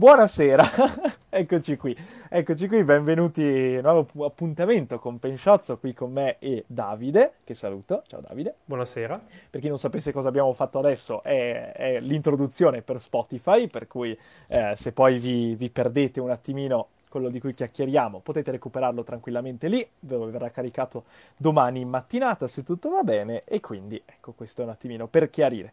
Buonasera, eccoci qui, eccoci qui, benvenuti a un nuovo appuntamento con Pensciozzo, qui con me e Davide, che saluto, ciao Davide. Buonasera. Per chi non sapesse cosa abbiamo fatto adesso, è, è l'introduzione per Spotify, per cui eh, se poi vi, vi perdete un attimino quello di cui chiacchieriamo, potete recuperarlo tranquillamente lì, dove verrà caricato domani in mattinata se tutto va bene, e quindi ecco questo è un attimino per chiarire.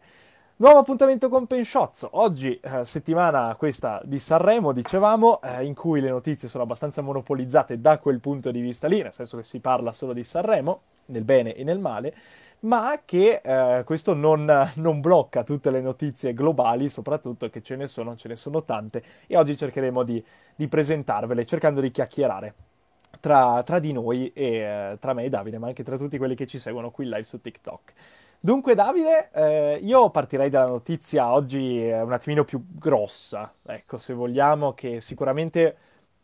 Nuovo appuntamento con Pensciozzo. Oggi, eh, settimana questa di Sanremo, dicevamo, eh, in cui le notizie sono abbastanza monopolizzate da quel punto di vista lì, nel senso che si parla solo di Sanremo, nel bene e nel male, ma che eh, questo non, non, blocca tutte le notizie globali, soprattutto che ce ne sono, ce ne sono tante, e oggi cercheremo di, di presentarvele, cercando di chiacchierare. Tra, tra di noi e eh, tra me e Davide, ma anche tra tutti quelli che ci seguono qui live su TikTok. Dunque, Davide, eh, io partirei dalla notizia oggi eh, un attimino più grossa, ecco, se vogliamo, che sicuramente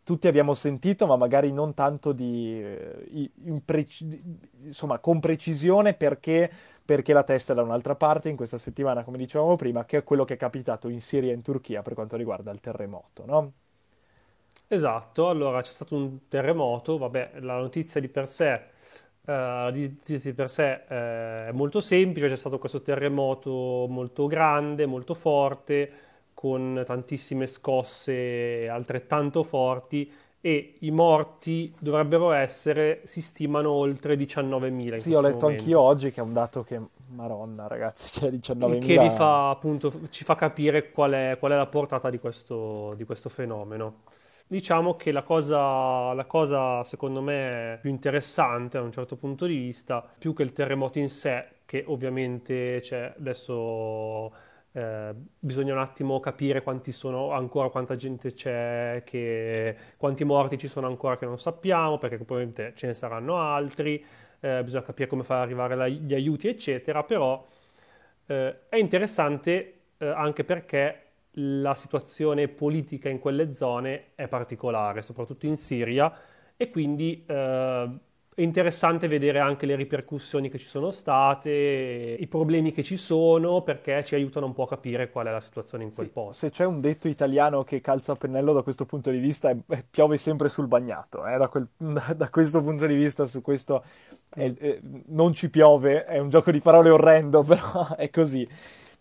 tutti abbiamo sentito, ma magari non tanto di, eh, preci- insomma, con precisione perché, perché la testa è da un'altra parte in questa settimana, come dicevamo prima, che è quello che è capitato in Siria e in Turchia per quanto riguarda il terremoto, no? Esatto, allora c'è stato un terremoto, vabbè, la notizia di per sé Uh, di, di, per sé uh, è molto semplice, c'è stato questo terremoto molto grande, molto forte, con tantissime scosse altrettanto forti e i morti dovrebbero essere, si stimano oltre 19.000. Sì, ho letto momento. anch'io oggi che è un dato che, maronna ragazzi, c'è cioè 19.000. Che vi fa, appunto, ci fa capire qual è, qual è la portata di questo, di questo fenomeno. Diciamo che la cosa, la cosa, secondo me, più interessante da un certo punto di vista, più che il terremoto in sé, che ovviamente c'è adesso eh, bisogna un attimo capire quanti sono ancora, quanta gente c'è, che, quanti morti ci sono ancora che non sappiamo, perché probabilmente ce ne saranno altri, eh, bisogna capire come far arrivare la, gli aiuti, eccetera, però eh, è interessante eh, anche perché la situazione politica in quelle zone è particolare, soprattutto in Siria, e quindi eh, è interessante vedere anche le ripercussioni che ci sono state, i problemi che ci sono, perché ci aiutano un po' a capire qual è la situazione in quel sì, posto. Se c'è un detto italiano che calza a pennello da questo punto di vista, è, è piove sempre sul bagnato. Eh? Da, quel, da, da, questo punto di vista, su questo è, è, non ci piove, è un gioco di parole orrendo, però è così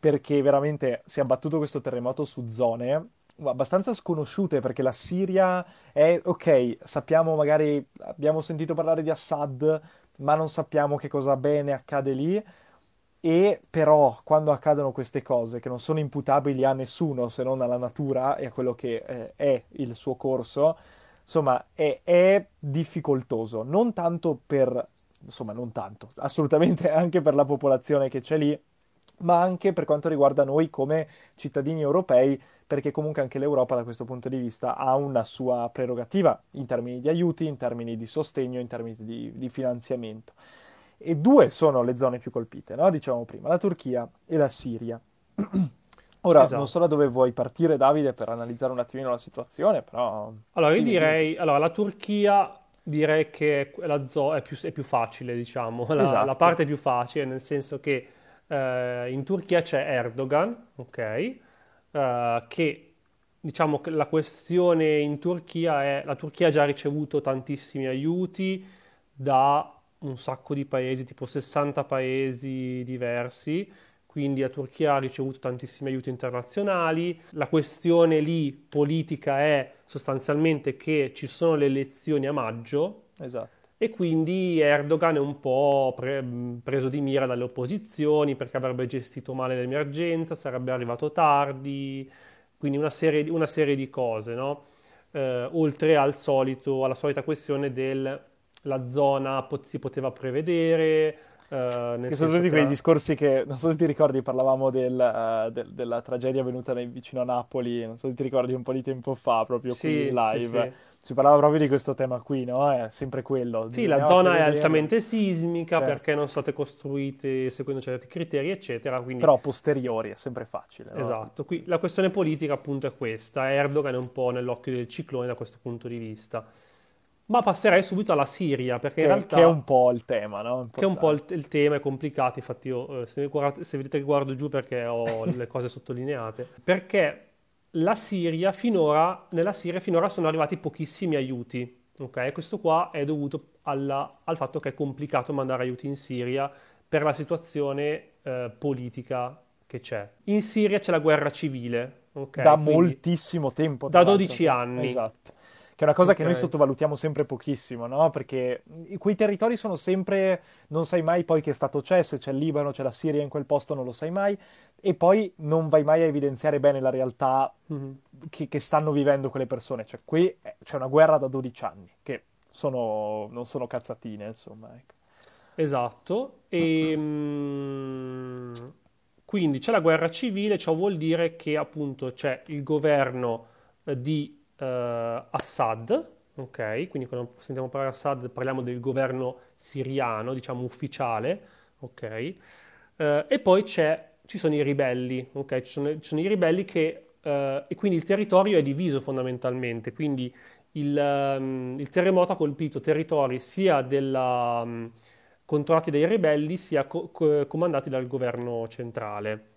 perché veramente si è abbattuto questo terremoto su zone abbastanza sconosciute perché la Siria è ok, sappiamo magari abbiamo sentito parlare di Assad, ma non sappiamo che cosa bene accade lì. E però quando accadono queste cose che non sono imputabili a nessuno se non alla natura e a quello che eh, è il suo corso, insomma, è, è difficoltoso. Non tanto per, insomma, non tanto, assolutamente anche per la popolazione che c'è lì, ma anche per quanto riguarda noi come cittadini europei, perché comunque anche l'Europa da questo punto di vista ha una sua prerogativa in termini di aiuti, in termini di sostegno, in termini di, di finanziamento. E due sono le zone più colpite, no? dicevamo prima, la Turchia e la Siria. Ora, esatto. non so da dove vuoi partire, Davide, per analizzare un attimino la situazione, però... Allora, io direi, allora, la Turchia direi che la zo- è, più, è più facile, diciamo, la, esatto. la parte più facile, nel senso che eh, in Turchia c'è Erdogan, ok, eh, che diciamo che la questione in Turchia è la Turchia ha già ricevuto tantissimi aiuti da un sacco di paesi, tipo 60 paesi diversi, quindi la Turchia ha ricevuto tantissimi aiuti internazionali. La questione lì politica è sostanzialmente che ci sono le elezioni a maggio. Esatto e quindi Erdogan è un po' pre- preso di mira dalle opposizioni perché avrebbe gestito male l'emergenza, sarebbe arrivato tardi, quindi una serie, una serie di cose, no? eh, oltre al solito, alla solita questione della zona pot- si poteva prevedere. Uh, che sono tutti quei discorsi che, non so se ti ricordi, parlavamo del, uh, del, della tragedia avvenuta vicino a Napoli, non so se ti ricordi un po' di tempo fa, proprio sì, qui in live. Sì, sì si parlava proprio di questo tema qui, no? È sempre quello. Sì, la zona è altamente sismica certo. perché non state costruite secondo certi criteri, eccetera. Quindi... Però posteriori è sempre facile. No? Esatto. Qui la questione politica appunto è questa. Erdogan è un po' nell'occhio del ciclone da questo punto di vista. Ma passerei subito alla Siria, perché che, in realtà... Che è un po' il tema, no? Che è un po' il, il tema, è complicato. Infatti io, eh, se, guardate, se vedete guardo giù perché ho le cose sottolineate. Perché la Siria finora, nella Siria finora sono arrivati pochissimi aiuti. Ok, questo qua è dovuto alla, al fatto che è complicato mandare aiuti in Siria per la situazione eh, politica che c'è. In Siria c'è la guerra civile. Okay? Da Quindi, moltissimo tempo. Da 12 anni. Esatto che è una cosa okay. che noi sottovalutiamo sempre pochissimo, no? Perché quei territori sono sempre, non sai mai poi che stato c'è, se c'è il Libano, c'è la Siria in quel posto, non lo sai mai, e poi non vai mai a evidenziare bene la realtà mm-hmm. che, che, stanno vivendo quelle persone. Cioè, qui eh, c'è una guerra da 12 anni, che sono, non sono cazzatine, insomma. Ecco. Esatto, e... Mm, quindi c'è la guerra civile, ciò vuol dire che appunto c'è il governo di uh, Assad, ok? Quindi quando sentiamo parlare Assad parliamo del governo siriano, diciamo ufficiale, ok? Uh, e poi ci sono i ribelli, ok? Ci sono, ci sono i ribelli che, uh, e quindi il territorio è diviso fondamentalmente, quindi il, um, il terremoto ha colpito territori sia della, um, controllati dai ribelli sia co- co- comandati dal governo centrale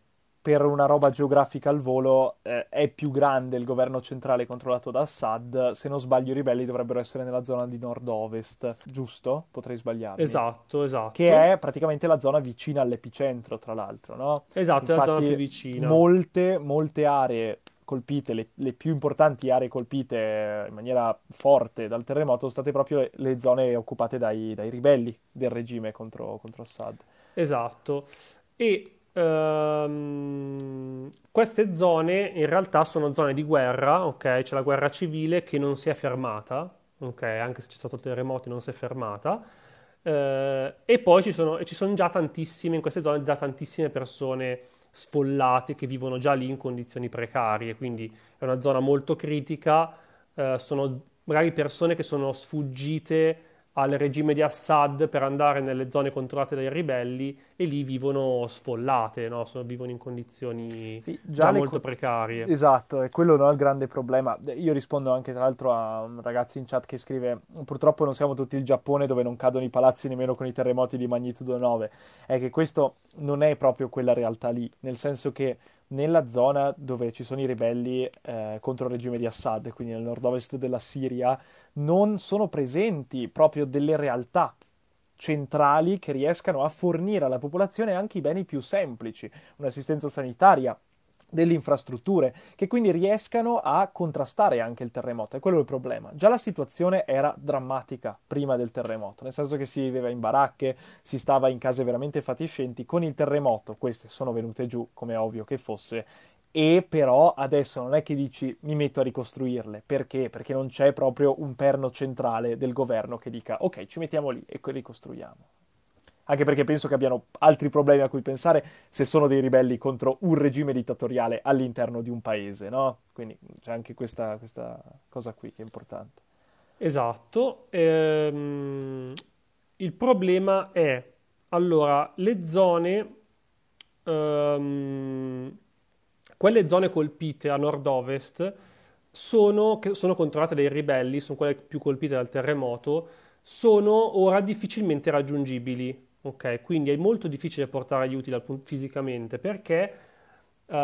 per una roba geografica al volo eh, è più grande il governo centrale controllato da Assad. Se non sbaglio, i ribelli dovrebbero essere nella zona di nord-ovest, giusto? Potrei sbagliarmi. Esatto, esatto. Che è praticamente la zona vicina all'epicentro, tra l'altro, no? Esatto, Infatti, è la zona più vicina. Molte, molte aree colpite, le, le, più importanti aree colpite in maniera forte dal terremoto sono state proprio le, le zone occupate dai, dai, ribelli del regime contro, contro Assad. Esatto. E Ehm, queste zone in realtà sono zone di guerra, ok? C'è la guerra civile che non si è fermata, ok? Anche se c'è stato il terremoto non si è fermata. Uh, e poi ci sono, ci sono, già tantissime, in queste zone, già tantissime persone sfollate che vivono già lì in condizioni precarie, quindi è una zona molto critica, uh, sono magari persone che sono sfuggite al regime di Assad per andare nelle zone controllate dai ribelli e lì vivono sfollate, no? Sono, vivono in condizioni sì, già, già molto co- precarie. Esatto, e quello non è il grande problema. Io rispondo anche tra l'altro a un ragazzo in chat che scrive purtroppo non siamo tutti il Giappone dove non cadono i palazzi nemmeno con i terremoti di magnitudo 9. È che questo non è proprio quella realtà lì, nel senso che nella zona dove ci sono i ribelli eh, contro il regime di Assad, quindi nel nord-ovest della Siria, non sono presenti proprio delle realtà centrali che riescano a fornire alla popolazione anche i beni più semplici, un'assistenza sanitaria, delle infrastrutture, che quindi riescano a contrastare anche il terremoto. E quello è il problema. Già la situazione era drammatica prima del terremoto, nel senso che si viveva in baracche, si stava in case veramente fatiscenti. Con il terremoto queste sono venute giù, come ovvio che fosse, e però adesso non è che dici mi metto a ricostruirle, perché? Perché non c'è proprio un perno centrale del governo che dica ok, ci mettiamo lì e ricostruiamo anche perché penso che abbiano altri problemi a cui pensare se sono dei ribelli contro un regime dittatoriale all'interno di un paese, no? Quindi c'è anche questa, questa cosa qui che è importante. Esatto. Ehm, il problema è, allora, le zone, ehm, quelle zone colpite a nord-ovest sono, sono controllate dai ribelli, sono quelle più colpite dal terremoto, sono ora difficilmente raggiungibili ok? Quindi è molto difficile portare aiuti dal, fisicamente perché uh,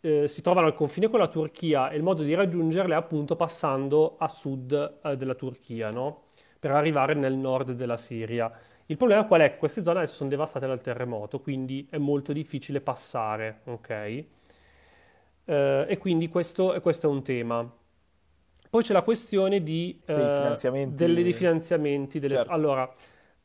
eh, si trovano al confine con la Turchia e il modo di raggiungerle è appunto passando a sud uh, della Turchia, no? Per arrivare nel nord della Siria. Il problema qual è? Che queste zone adesso sono devastate dal terremoto, quindi è molto difficile passare, ok? Uh, e quindi questo, questo, è un tema. Poi c'è la questione di, dei finanziamenti. Delle, dei finanziamenti delle... Certo. Allora,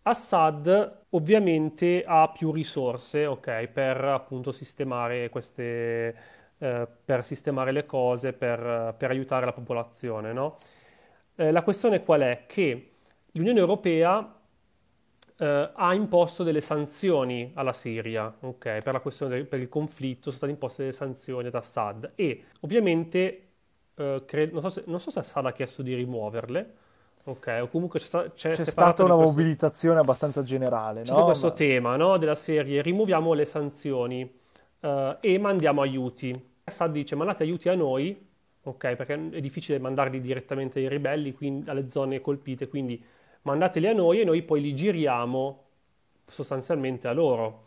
Assad ovviamente ha più risorse, ok, per appunto sistemare queste, eh, per sistemare le cose, per, per aiutare la popolazione, no? eh, la questione qual è? Che l'Unione Europea eh, ha imposto delle sanzioni alla Siria, ok, per del, per il conflitto sono state imposte delle sanzioni ad Assad e ovviamente eh, cre- non, so se, non so se Assad ha chiesto di rimuoverle, Ok, o comunque c'è, sta, c'è, c'è stata una questo, mobilitazione abbastanza generale. C'è no? questo Ma... tema no? della serie, rimuoviamo le sanzioni uh, e mandiamo aiuti. Assad dice mandate aiuti a noi, ok, perché è difficile mandarli direttamente ai ribelli, quindi, alle zone colpite, quindi mandateli a noi e noi poi li giriamo sostanzialmente a loro.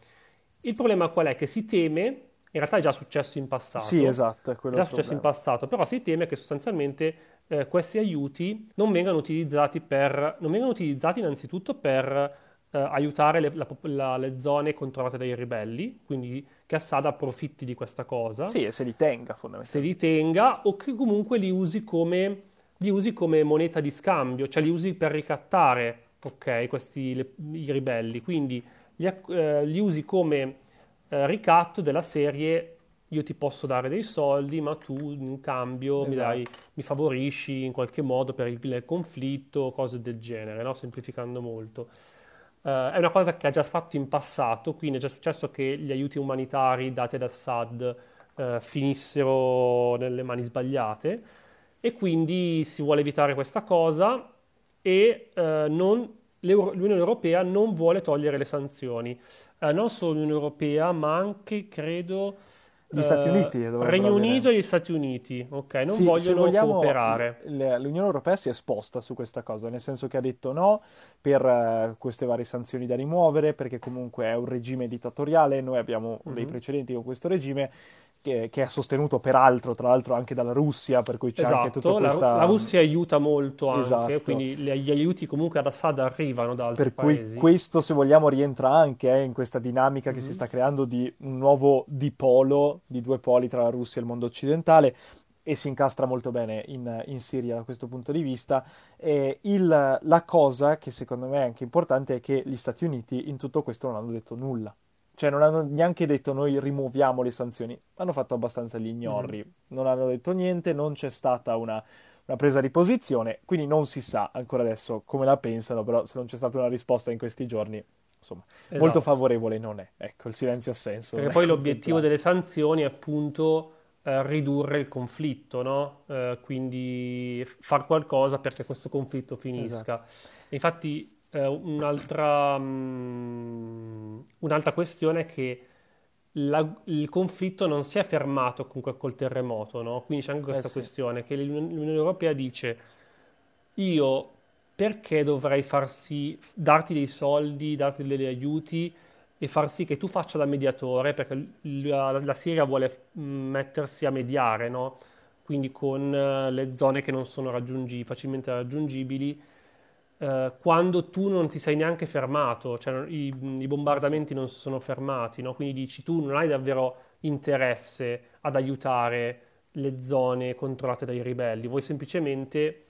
Il problema qual è? Che si teme in realtà è già successo in passato. Sì, esatto, è quello È già successo in passato, però si teme che sostanzialmente eh, questi aiuti non vengano utilizzati per, non vengano utilizzati innanzitutto per eh, aiutare le, la, la, le, zone controllate dai ribelli, quindi che Assad approfitti di questa cosa. Sì, e se li tenga fondamentalmente. Se li tenga o che comunque li usi come, li usi come moneta di scambio, cioè li usi per ricattare, ok, questi le, i ribelli. Quindi li, eh, li usi come eh, ricatto della serie io ti posso dare dei soldi, ma tu in cambio esatto. mi, dai, mi, favorisci in qualche modo per il, il conflitto, cose del genere, no? semplificando molto. Uh, è una cosa che ha già fatto in passato, quindi è già successo che gli aiuti umanitari dati ad Assad uh, finissero nelle mani sbagliate e quindi si vuole evitare questa cosa e uh, non l'Unione Europea non vuole togliere le sanzioni. Eh, non solo l'Unione Europea, ma anche, credo, gli Stati Uniti uh, Regno Unito e gli Stati Uniti, ok, non sì, vogliono vogliamo, cooperare. L'Unione Europea si è esposta su questa cosa, nel senso che ha detto no per uh, queste varie sanzioni da rimuovere, perché comunque è un regime dittatoriale, noi abbiamo mm-hmm. dei precedenti con questo regime che, che, è sostenuto peraltro, tra l'altro, anche dalla Russia, per cui c'è esatto, anche tutta questa... La, la Russia aiuta molto anche, esatto. quindi gli aiuti comunque ad Assad arrivano da altri per paesi. Cui questo, se vogliamo, rientra anche eh, in questa dinamica mm-hmm. che si mhm. sta creando di un nuovo dipolo, di due poli tra la Russia e il mondo occidentale, e si incastra molto bene in, in Siria da questo punto di vista. E il, la cosa che secondo me è anche importante è che gli Stati Uniti in tutto questo non hanno detto nulla. Cioè non hanno neanche detto noi rimuoviamo le sanzioni, hanno fatto abbastanza gli ignorri, mm. non hanno detto niente, non c'è stata una, una, presa di posizione, quindi non si sa ancora adesso come la pensano, però se non c'è stata una risposta in questi giorni, insomma, esatto. molto favorevole non è. Ecco, il silenzio assenso. Perché poi l'obiettivo delle sanzioni è appunto eh, ridurre il conflitto, no? Eh, quindi far qualcosa perché questo conflitto finisca. Esatto. Infatti eh, un'altra, um, un'altra, questione è che la, il conflitto non si è fermato comunque col terremoto, no? Quindi c'è anche questa eh sì. questione che l'Unione Europea dice io perché dovrei far sì, darti dei soldi, darti degli aiuti e far sì che tu faccia da mediatore perché la, la Siria vuole mm, mettersi a mediare, no? Quindi con uh, le zone che non sono raggiungibili, facilmente raggiungibili eh, quando tu non ti sei neanche fermato, cioè i, i bombardamenti non si sono fermati, no? quindi dici tu non hai davvero interesse ad aiutare le zone controllate dai ribelli, vuoi semplicemente,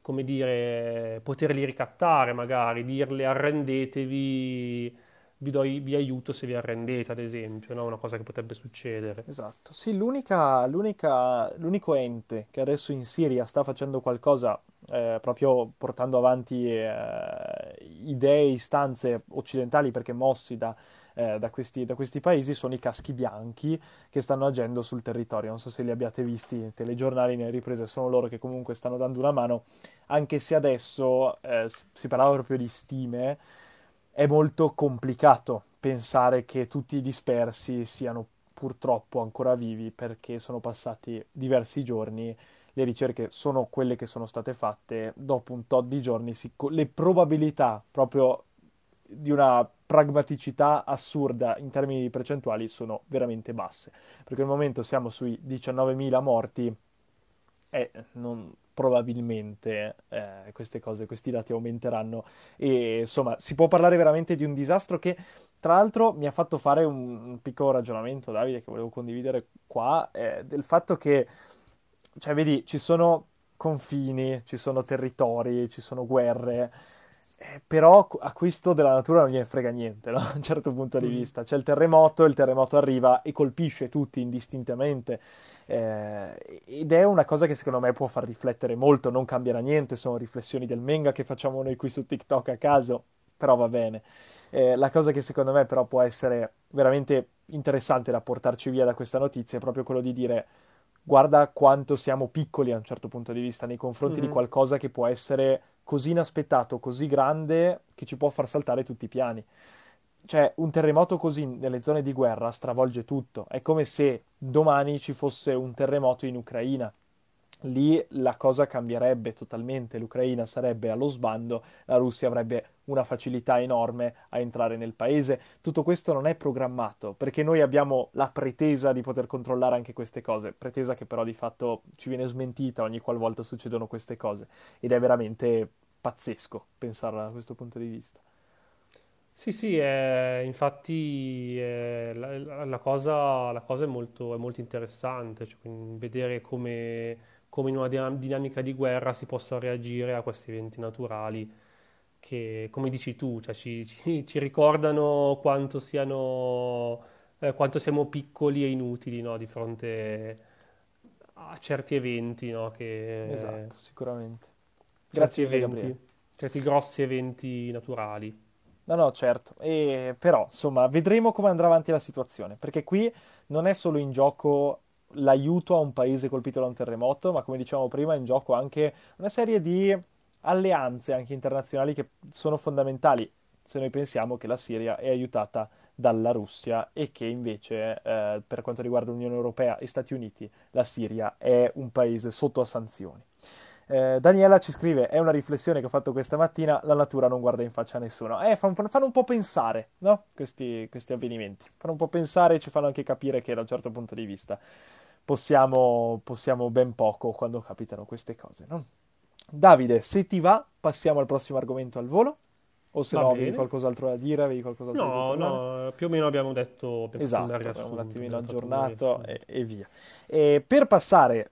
come dire, poterli ricattare magari, dirle arrendetevi vi, do, vi aiuto se vi arrendete, ad esempio, no? una cosa che potrebbe succedere. Esatto, sì, l'unica, l'unica, l'unico ente che adesso in Siria sta facendo qualcosa, eh, proprio portando avanti eh, idee, istanze occidentali perché mossi da, eh, da, questi, da, questi, paesi, sono i caschi bianchi che stanno agendo sul territorio. Non so se li abbiate visti nei telegiornali, nelle riprese, sono loro che comunque stanno dando una mano, anche se adesso eh, si parlava proprio di stime è molto complicato pensare che tutti i dispersi siano purtroppo ancora vivi perché sono passati diversi giorni. Le ricerche sono quelle che sono state fatte. Dopo un tot di giorni, si, le probabilità proprio di una pragmaticità assurda in termini di percentuali sono veramente basse. Perché al momento siamo sui 19.000 morti e non, probabilmente eh, queste cose, questi dati aumenteranno. E insomma si può parlare veramente di un disastro che tra l'altro mi ha fatto fare un, un piccolo ragionamento Davide che volevo condividere qua eh, del fatto che cioè vedi ci sono confini, ci sono territori, ci sono guerre eh, però a questo della natura non gliene frega niente, no? a un certo punto di mm. vista. C'è il terremoto, il terremoto arriva e colpisce tutti indistintamente. Eh, ed è una cosa che secondo me può far riflettere molto, non cambierà niente, sono riflessioni del Menga che facciamo noi qui su TikTok a caso, però va bene. Eh, la cosa che secondo me però può essere veramente interessante da portarci via da questa notizia è proprio quello di dire guarda quanto siamo piccoli a un certo punto di vista nei confronti mm-hmm. di qualcosa che può essere così inaspettato, così grande, che ci può far saltare tutti i piani. Cioè, un terremoto così nelle zone di guerra stravolge tutto. È come se domani ci fosse un terremoto in Ucraina. Lì la cosa cambierebbe totalmente, l'Ucraina sarebbe allo sbando, la Russia avrebbe una facilità enorme a entrare nel paese. Tutto questo non è programmato, perché noi abbiamo la pretesa di poter controllare anche queste cose, pretesa che però di fatto ci viene smentita ogni qualvolta succedono queste cose, ed è veramente pazzesco pensarla da questo punto di vista. Sì, sì, è- infatti è- la, la cosa, la cosa è molto, è molto interessante, cioè, vedere come, come in una dina- dinamica di guerra si possa reagire a questi eventi naturali che, come dici tu, cioè, ci, ci- ci ricordano quanto siano, eh, quanto siamo piccoli e inutili, no, di fronte a certi eventi, no, che, Esatto, sicuramente. certi Grazie Gabriele. eventi, certi grossi eventi naturali. No, no, certo. E, però, insomma, vedremo come andrà avanti la situazione, perché qui non è solo in gioco l'aiuto a un paese colpito da un terremoto, ma come dicevamo prima, è in gioco anche una serie di alleanze anche internazionali che sono fondamentali se noi pensiamo che la Siria è aiutata dalla Russia e che invece, eh, per quanto riguarda l'Unione Europea e Stati Uniti, la Siria è un paese sotto a sanzioni. Eh, Daniela ci scrive: È una riflessione che ho fatto questa mattina. La natura non guarda in faccia a nessuno. Eh, fanno, fanno un po' pensare, no? Questi, questi avvenimenti. Fanno un po' pensare e ci fanno anche capire che da un certo punto di vista possiamo, possiamo ben poco quando capitano queste cose, no? Davide, se ti va, passiamo al prossimo argomento al volo. O se Va no, avevi bene. qualcos'altro da dire, avevi qualcos'altro No, parlare? no, più o meno abbiamo detto, abbiamo Esatto, abbiamo un attimino aggiornato e, e via. E per passare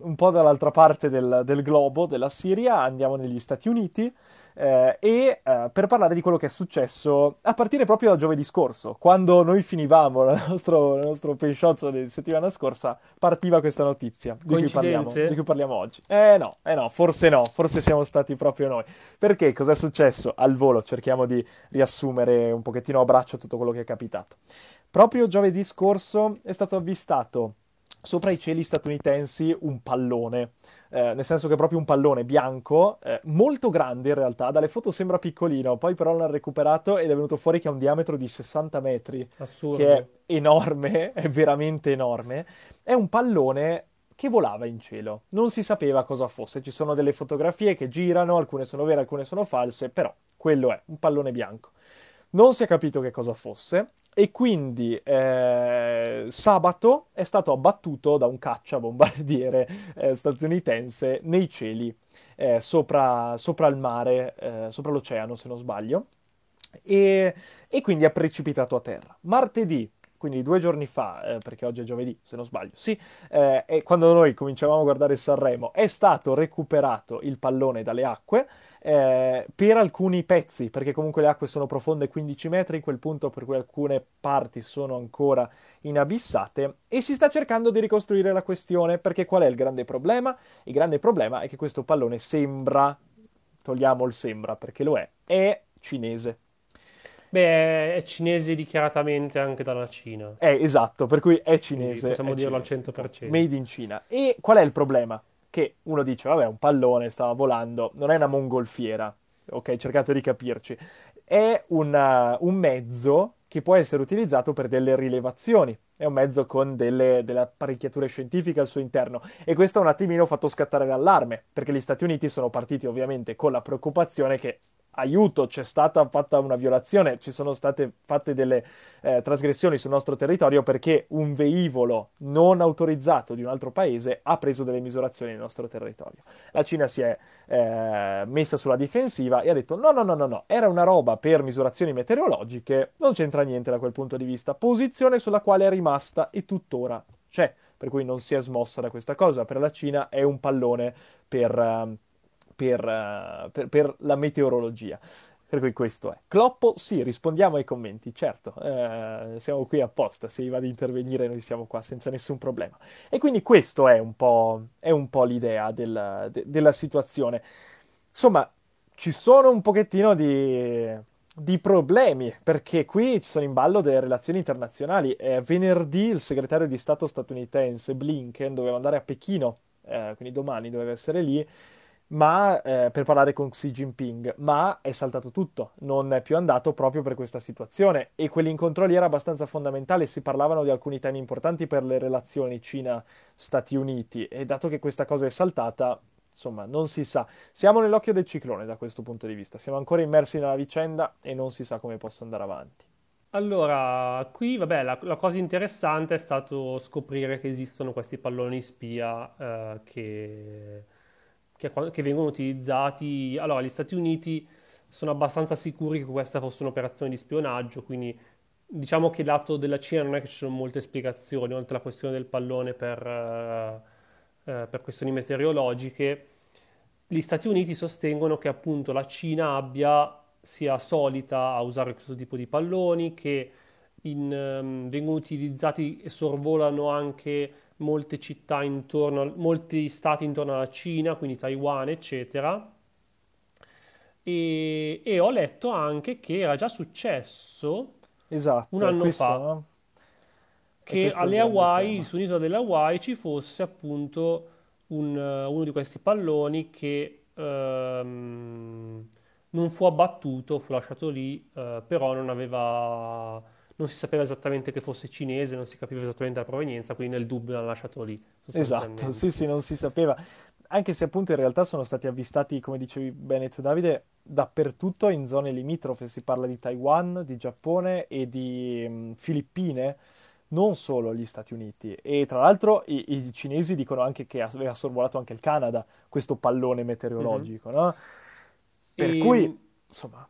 un po' dall'altra parte del, del globo, della Siria, andiamo negli Stati Uniti eh, e eh, per parlare di quello che è successo a partire proprio da giovedì scorso, quando noi finivamo il nostro, il nostro pensiozzo di settimana scorsa, partiva questa notizia di cui parliamo, di cui parliamo oggi. Eh no, eh no, forse no, forse siamo stati proprio noi. Perché cos'è successo? Al volo cerchiamo di riassumere un pochettino a braccio tutto quello che è capitato. Proprio giovedì scorso è stato avvistato sopra i cieli statunitensi un pallone, eh, nel senso che è proprio un pallone bianco, eh, molto grande in realtà, dalle foto sembra piccolino, poi però l'hanno recuperato ed è venuto fuori che ha un diametro di 60 metri, che è Assurdo. enorme, è veramente enorme. È un pallone che volava in cielo, non si sapeva cosa fosse, ci sono delle fotografie che girano, alcune sono vere, alcune sono false, però quello è un pallone bianco. Non si è capito che cosa fosse e quindi eh, sabato è stato abbattuto da un cacciabombardiere eh, statunitense nei cieli eh, sopra, sopra il mare, eh, sopra l'oceano se non sbaglio, e, e quindi è precipitato a terra. Martedì, quindi due giorni fa, eh, perché oggi è giovedì se non sbaglio, sì, eh, e quando noi cominciavamo a guardare Sanremo, è stato recuperato il pallone dalle acque eh, per alcuni pezzi, perché comunque le acque sono profonde 15 metri in quel punto, per cui alcune parti sono ancora inabissate, e si sta cercando di ricostruire la questione, perché qual è il grande problema? Il grande problema è che questo pallone sembra, togliamo il sembra perché lo è, è cinese. Beh, è cinese dichiaratamente anche dalla Cina, È esatto, per cui è quindi cinese, possiamo è dirlo al cinese, 100%. made in Cina. E qual è il problema? Che uno dice, vabbè, un pallone stava volando, non è una mongolfiera, ok, cercate di capirci, è una- un mezzo che può essere utilizzato per delle rilevazioni, è un mezzo con delle, delle apparecchiature scientifiche al suo interno. E questo un attimino fatto scattare l'allarme, perché gli Stati Uniti sono partiti ovviamente con la preoccupazione che aiuto, c'è stata fatta una violazione, ci sono state fatte delle eh, trasgressioni sul nostro territorio perché un velivolo non autorizzato di un altro paese ha preso delle misurazioni nel nostro territorio. La Cina si è eh, messa sulla difensiva e ha detto no, no, no, no, no, era una roba per misurazioni meteorologiche, non c'entra niente da quel punto di vista. Posizione sulla quale è rimasta e tuttora c'è, per cui non si è smossa da questa cosa. Per la Cina è un pallone per, ehm, per, eh, per- per la meteorologia. Per cui questo è. Cloppo, sì, rispondiamo ai commenti, certo, eh, siamo qui apposta, se va ad intervenire noi siamo qua senza nessun problema. E quindi questo è un po', è un po' l'idea del- de- della situazione. Insomma, ci sono un pochettino di, di problemi, perché qui ci sono in ballo delle relazioni internazionali. Eh, venerdì il segretario di Stato statunitense Blinken doveva andare a Pechino, eh, quindi domani doveva essere lì ma, eh, per parlare con Xi Jinping, ma è saltato tutto, non è più andato proprio per questa situazione e quell'incontro lì era abbastanza fondamentale, si parlavano di alcuni temi importanti per le relazioni Cina-Stati Uniti e dato che questa cosa è saltata, insomma, non si sa. Siamo nell'occhio del ciclone da questo punto di vista, siamo ancora immersi nella vicenda e non si sa come possa andare avanti. Allora, qui, vabbè, la, la cosa interessante è stato scoprire che esistono questi palloni spia eh, che, che, che vengono utilizzati. Allora, gli Stati Uniti sono abbastanza sicuri che questa fosse un'operazione di spionaggio, quindi diciamo che lato della Cina non è che ci sono molte spiegazioni, oltre alla questione del pallone per, eh, eh, per questioni meteorologiche. Gli Stati Uniti sostengono che appunto la Cina abbia sia solita a usare questo tipo di palloni, che in, um, vengono utilizzati e sorvolano anche molte città intorno, molti stati intorno alla Cina, quindi Taiwan, eccetera. E, e ho letto anche che era già successo esatto, un anno questo, fa no? che alle Hawaii, sull'isola delle Hawaii, ci fosse appunto un, uno di questi palloni che um, non fu abbattuto, fu lasciato lì, uh, però non aveva non si sapeva esattamente che fosse cinese, non si capiva esattamente la provenienza, quindi nel dubbio l'hanno lasciato lì. Esatto, sì, sì, non si sapeva. Anche se appunto in realtà sono stati avvistati, come dicevi bene tu Davide, dappertutto in zone limitrofe, si parla di Taiwan, di Giappone e di mh, Filippine, non solo gli Stati Uniti. E tra l'altro i, i cinesi dicono anche che aveva sorvolato anche il Canada, questo pallone meteorologico, mm-hmm. no? Per e... cui, insomma,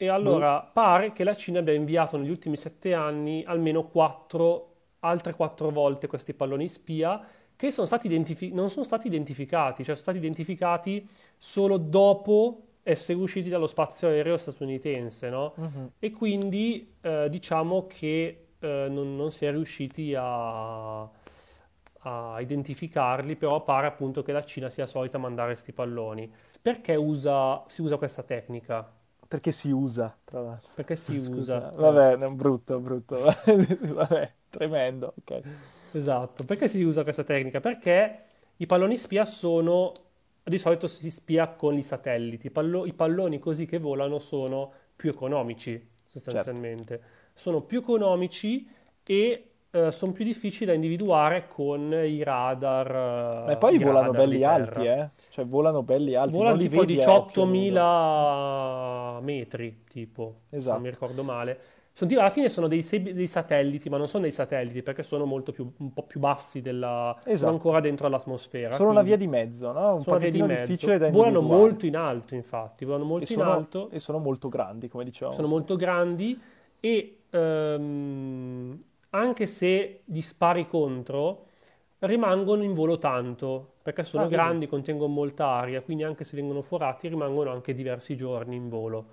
e allora pare che la Cina abbia inviato negli ultimi sette anni almeno quattro, altre quattro volte questi palloni spia che sono stati identifi- non sono stati identificati, cioè sono stati identificati solo dopo essere usciti dallo spazio aereo statunitense, no? Uh-huh. E quindi eh, diciamo che eh, non, non, si è riusciti a, a, identificarli, però pare appunto che la Cina sia solita mandare questi palloni. Perché usa, si usa questa tecnica? Perché si usa, tra l'altro. Perché si Scusa. usa. Vabbè, è brutto, brutto. Vabbè, tremendo, ok. Esatto. Perché si usa questa tecnica? Perché i palloni spia sono... Di solito si spia con i satelliti. I, pallo... I palloni così che volano sono più economici, sostanzialmente. Certo. Sono più economici e eh, sono più difficili da individuare con i radar. E poi i volano radar belli alti, eh? Cioè volano belli alti. Volano non tipo vedi a occhio 18.000 metri, tipo, se non Esatto. mi ricordo male. Sono alla fine sono dei, dei satelliti, ma non sono dei satelliti perché sono molto più, un po' più bassi della... sono Esatto. ancora dentro l'atmosfera. Sono una via di mezzo, no? Un sono via di difficile da Volano individuare. molto in alto, infatti, volano E molto in sono, alto, e sono molto grandi, come dicevamo. sono molto grandi e ehm, anche se gli spari contro, rimangono in volo tanto, perché sono Ah, grandi, contengono molta aria, quindi anche se vengono forati rimangono anche diversi giorni in volo.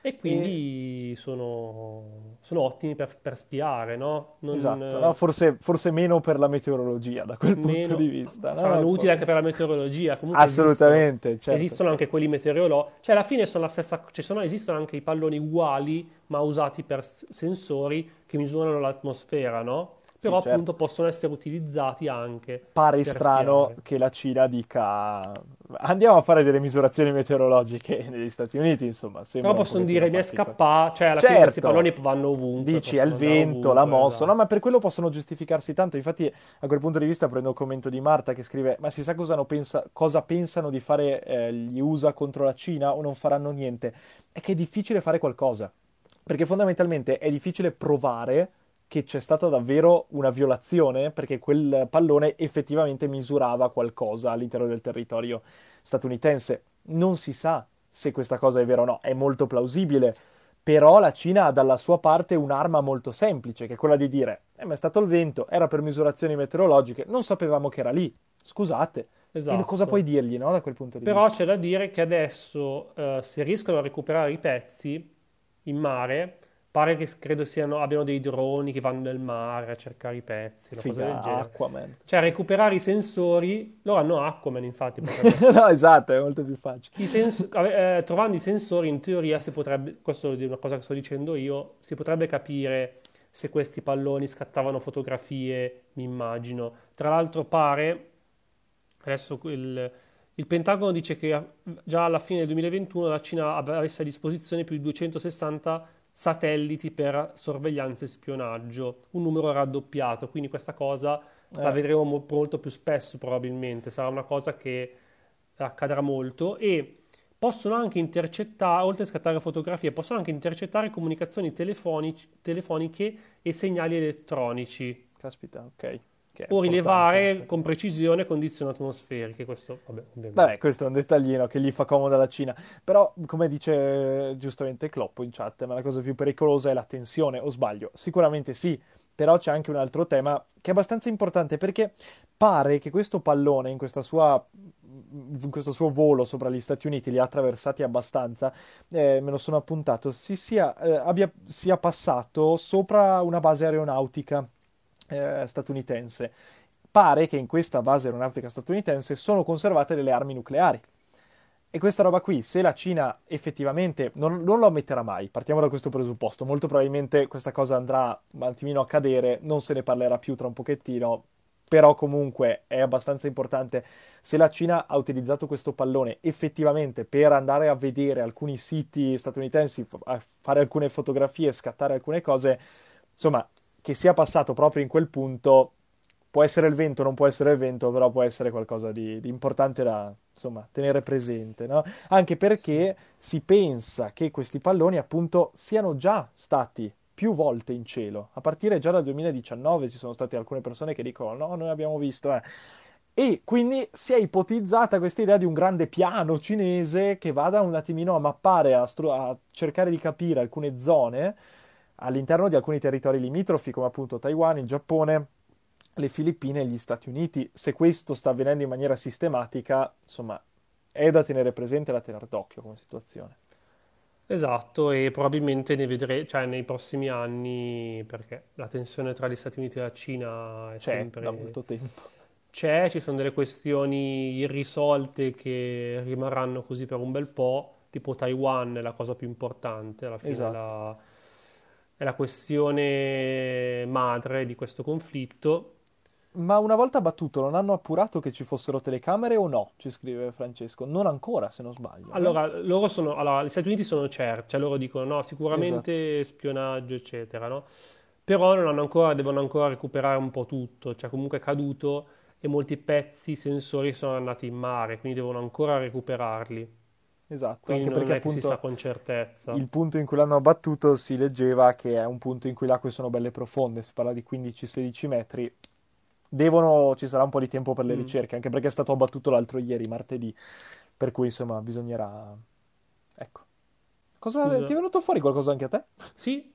E quindi sono, sono ottimi per, per spiare, no? Non, Esatto, no? Forse, forse meno per la meteorologia da quel punto di vista. no? saranno Un po'. utili anche per la meteorologia. Comunque Assolutamente, esistono, certo. esistono anche quelli meteorologici. Cioè, alla fine sono la stessa, ci sono, esistono anche i palloni uguali, ma usati per sensori che misurano l'atmosfera, no? Però certo. appunto possono essere utilizzati anche Pare strano spiare. che la Cina dica andiamo a fare delle misurazioni meteorologiche negli Stati Uniti, insomma. Però un possono dire mi è scappato, cioè alla fine questi Certo. palloni vanno ovunque. Dici è il possono andare vento, ovunque, mosso, esatto. no? Ma per quello possono giustificarsi tanto. Infatti, a quel punto di vista prendo il commento di Marta che scrive: Ma si sa cosa, pensa- cosa pensano di fare eh, gli USA contro la Cina o non faranno niente? È che è difficile fare qualcosa. Perché fondamentalmente è difficile provare che c'è stata davvero una violazione, perché quel pallone effettivamente misurava qualcosa all'interno del territorio statunitense. Non si sa se questa cosa è vera o no, è molto plausibile, però la Cina ha dalla sua parte un'arma molto semplice, che è quella di dire, eh, ma è stato il vento, era per misurazioni meteorologiche, non sapevamo che era lì, scusate. E Esatto. cosa puoi dirgli, no, da quel punto di Però vista? c'è da dire che adesso, eh, se riescono a recuperare i pezzi in mare, pare che credo siano, abbiano dei droni che vanno nel mare a cercare i pezzi, una cosa del genere. Aquaman. Cioè, recuperare i sensori, loro hanno Aquaman, infatti. potrebbe- no, esatto, è molto più facile. I sens- eh, trovando i sensori, in teoria, si potrebbe, questo è una cosa che sto dicendo io, si potrebbe capire se questi palloni scattavano fotografie, mi immagino. Tra l'altro pare, adesso il, Il Pentagono dice che già alla fine del 2021 la Cina avesse a disposizione più di 260 satelliti per sorveglianza e spionaggio, un numero raddoppiato, quindi questa cosa eh. la vedremo mo- molto più spesso probabilmente, sarà una cosa che accadrà molto e possono anche intercettare, oltre a scattare fotografie, possono anche intercettare comunicazioni telefoniche e segnali elettronici. Caspita, ok o rilevare con precisione condizioni atmosferiche. Questo, vabbè, vabbè, questo è un dettaglino che gli fa comodo alla Cina. Però, come dice giustamente Kloppo in chat, ma la cosa più pericolosa è la tensione, o sbaglio? Sicuramente sì, però c'è anche un altro tema che è abbastanza importante perché pare che questo pallone, in, sua, in questo suo volo sopra gli Stati Uniti, li ha attraversati abbastanza, eh, me lo sono appuntato, si sia, eh, abbia, sia passato sopra una base aeronautica eh, statunitense. Pare che in questa base aeronautica statunitense sono conservate delle armi nucleari. E questa roba qui, se la Cina effettivamente non, non, lo ammetterà mai, partiamo da questo presupposto, molto probabilmente questa cosa andrà un attimino a cadere, non se ne parlerà più tra un pochettino, però comunque è abbastanza importante se la Cina ha utilizzato questo pallone effettivamente per andare a vedere alcuni siti statunitensi, fare alcune fotografie, scattare alcune cose, insomma che sia passato proprio in quel punto può essere il vento, non può essere il vento, però può essere qualcosa di, di importante da insomma, tenere presente, no? Anche perché si pensa che questi palloni appunto siano già stati più volte in cielo. A partire già dal 2019 ci sono state alcune persone che dicono no, noi abbiamo visto, eh. E quindi si è ipotizzata questa idea di un grande piano cinese che vada un attimino a mappare, a, stru- a cercare di capire alcune zone all'interno di alcuni territori limitrofi come appunto Taiwan, il Giappone, le Filippine e gli Stati Uniti. Se questo sta avvenendo in maniera sistematica, insomma, è da tenere presente e da tenere d'occhio come situazione. Esatto, e probabilmente ne vedremo, cioè nei prossimi anni, perché la tensione tra gli Stati Uniti e la Cina è C'è sempre... da molto tempo. C'è, ci sono delle questioni irrisolte che rimarranno così per un bel po', tipo Taiwan è la cosa più importante, alla fine esatto. la è la questione madre di questo conflitto. Ma una volta battuto, non hanno appurato che ci fossero telecamere o no? Ci scrive Francesco. Non ancora, se non sbaglio. Allora, eh? loro sono, allora, gli Stati Uniti sono certi, cioè loro dicono no, sicuramente esatto. spionaggio, eccetera, no? Però ancora, devono ancora recuperare un po' tutto, cioè comunque è caduto e molti pezzi sensori sono andati in mare, quindi devono ancora recuperarli. Esatto, Quindi anche perché appunto si sa con certezza. il punto in cui l'hanno abbattuto si leggeva che è un punto in cui le acque sono belle profonde, si parla di 15-16 metri. Devono, ci sarà un po' di tempo per le mm. ricerche, anche perché è stato abbattuto l'altro ieri, martedì, per cui insomma bisognerà... Ecco. Cosa... Scusa. Ti è venuto fuori qualcosa anche a te? Sì,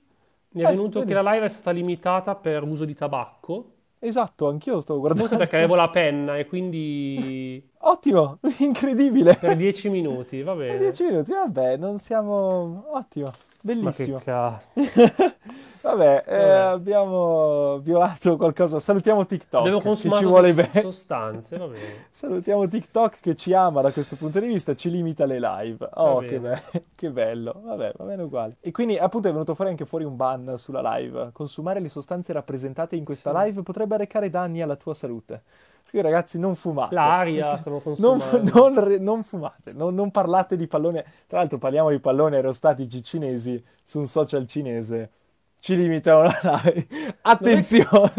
mi è eh, venuto vedi. che la live è stata limitata per uso di tabacco Esatto, anch'io stavo guardando. Forse perché avevo la penna e quindi... Ottimo, incredibile. Per dieci minuti, va bene. Per dieci minuti, vabbè, non siamo... Ottimo, bellissimo. Ma che cazzo. Vabbè, eh, abbiamo violato qualcosa. Salutiamo TikTok. Devo consumare ci vuole bene. sostanze, va bene. Salutiamo TikTok che ci ama da questo punto di vista, ci limita le live. Oh, che, be- che, bello. Vabbè, va bene uguale. E quindi appunto è venuto fuori anche fuori un ban sulla live. Consumare le sostanze rappresentate in questa sì. live potrebbe arrecare danni alla tua salute. Quindi ragazzi non fumate. L'aria stiamo consumando. Non, non, non fumate, non, non parlate di pallone. Tra l'altro parliamo di palloni aerostatici cinesi su un social cinese ci limitano la live. Attenzione!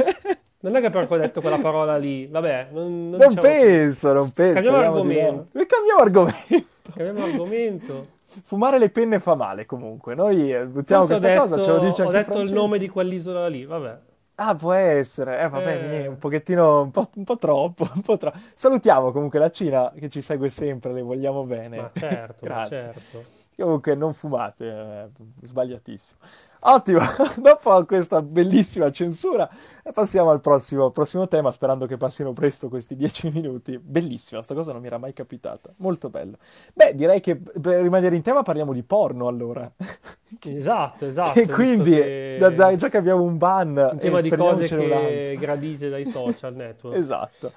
Non è che però ho detto quella parola lì, vabbè. Non, non, non penso, non penso. Cambiamo argomento. Di... Cambiamo argomento. Cambiamo argomento. Fumare le penne fa male comunque. Noi eh, buttiamo Forse questa detto, cosa, ce lo dice Ho detto francese. il nome di quell'isola lì, vabbè. Ah, può essere. Eh, vabbè, eh. un pochettino, un po', un po', troppo, un po' troppo. Salutiamo comunque la Cina che ci segue sempre, le vogliamo bene. Ma certo, Grazie. certo. Comunque non fumate, eh, sbagliatissimo. Ottimo, dopo questa bellissima censura passiamo al prossimo, prossimo, tema, sperando che passino presto questi dieci minuti. Bellissima, sta cosa non mi era mai capitata, molto bello. Beh, direi che per rimanere in tema parliamo di porno allora. Esatto, esatto. E quindi, che... da, da, già che abbiamo un ban... Un tema di cose che gradite dai social network. esatto.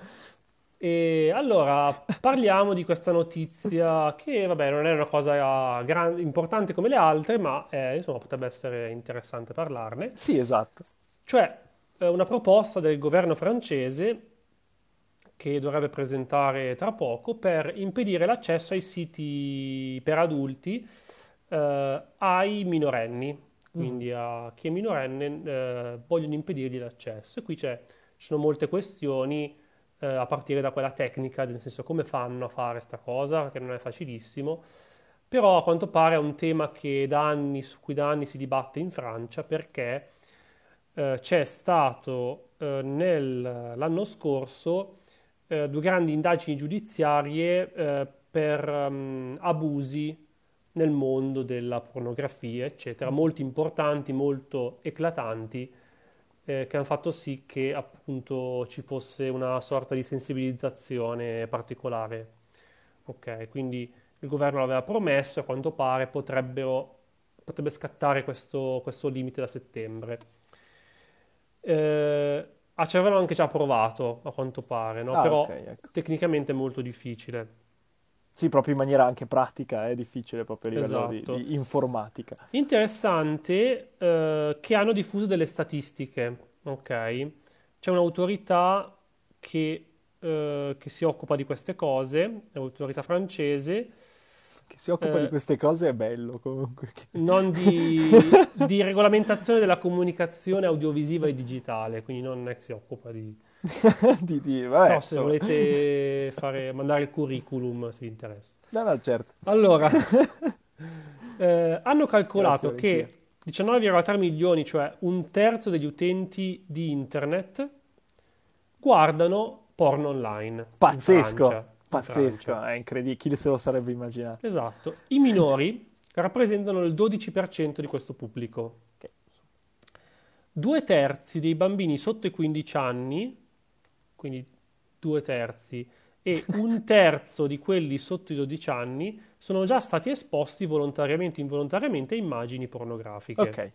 E allora parliamo di questa notizia che, vabbè, non è una cosa gran, importante come le altre, ma eh, insomma potrebbe essere interessante parlarne. Sì, esatto. Cioè, una proposta del governo francese che dovrebbe presentare tra poco per impedire l'accesso ai siti per adulti eh, ai minorenni, quindi a chi è minorenne eh, vogliono impedirgli l'accesso. E qui c'è, ci sono molte questioni eh, a partire da quella tecnica, nel senso come fanno a fare questa cosa, che non è facilissimo, però a quanto pare è un tema anni, su cui da anni si dibatte in Francia perché eh, c'è stato eh, nel, l'anno scorso eh, due grandi indagini giudiziarie eh, per um, abusi nel mondo della pornografia, eccetera, molto importanti, molto eclatanti, eh, che hanno fatto sì che appunto ci fosse una sorta di sensibilizzazione particolare. Ok, quindi il governo l'aveva promesso, a quanto pare potrebbe scattare questo, questo, limite da settembre. Eh, ci avevano anche già provato, a quanto pare, no? Ah, però ok, ecco. tecnicamente è molto difficile. Sì, proprio in maniera anche pratica, è difficile proprio a livello di, Esatto. di informatica. Interessante eh, che hanno diffuso delle statistiche, ok? C'è un'autorità che, eh, che si occupa di queste cose, è un'autorità francese, Che si occupa di eh, queste cose è bello comunque. non di, di regolamentazione della comunicazione audiovisiva e digitale, quindi non è che si occupa di... di, di- vabbè, Però se insomma. volete fare, mandare il curriculum, se vi interessa. No, no, certo. Allora, eh, hanno Grazie, calcolato Valentina. che 19,3 milioni, cioè un terzo degli utenti di internet, guardano porno online in Pazzesco, Francia. in pazzesco, Francia. è incredibile. Chi se lo sarebbe immaginato? Esatto. I minori rappresentano il 12% di questo pubblico. Due terzi dei bambini sotto i 15 anni, quindi due terzi, e un terzo di quelli sotto i 12 anni sono già stati esposti volontariamente o involontariamente a immagini pornografiche. Ok,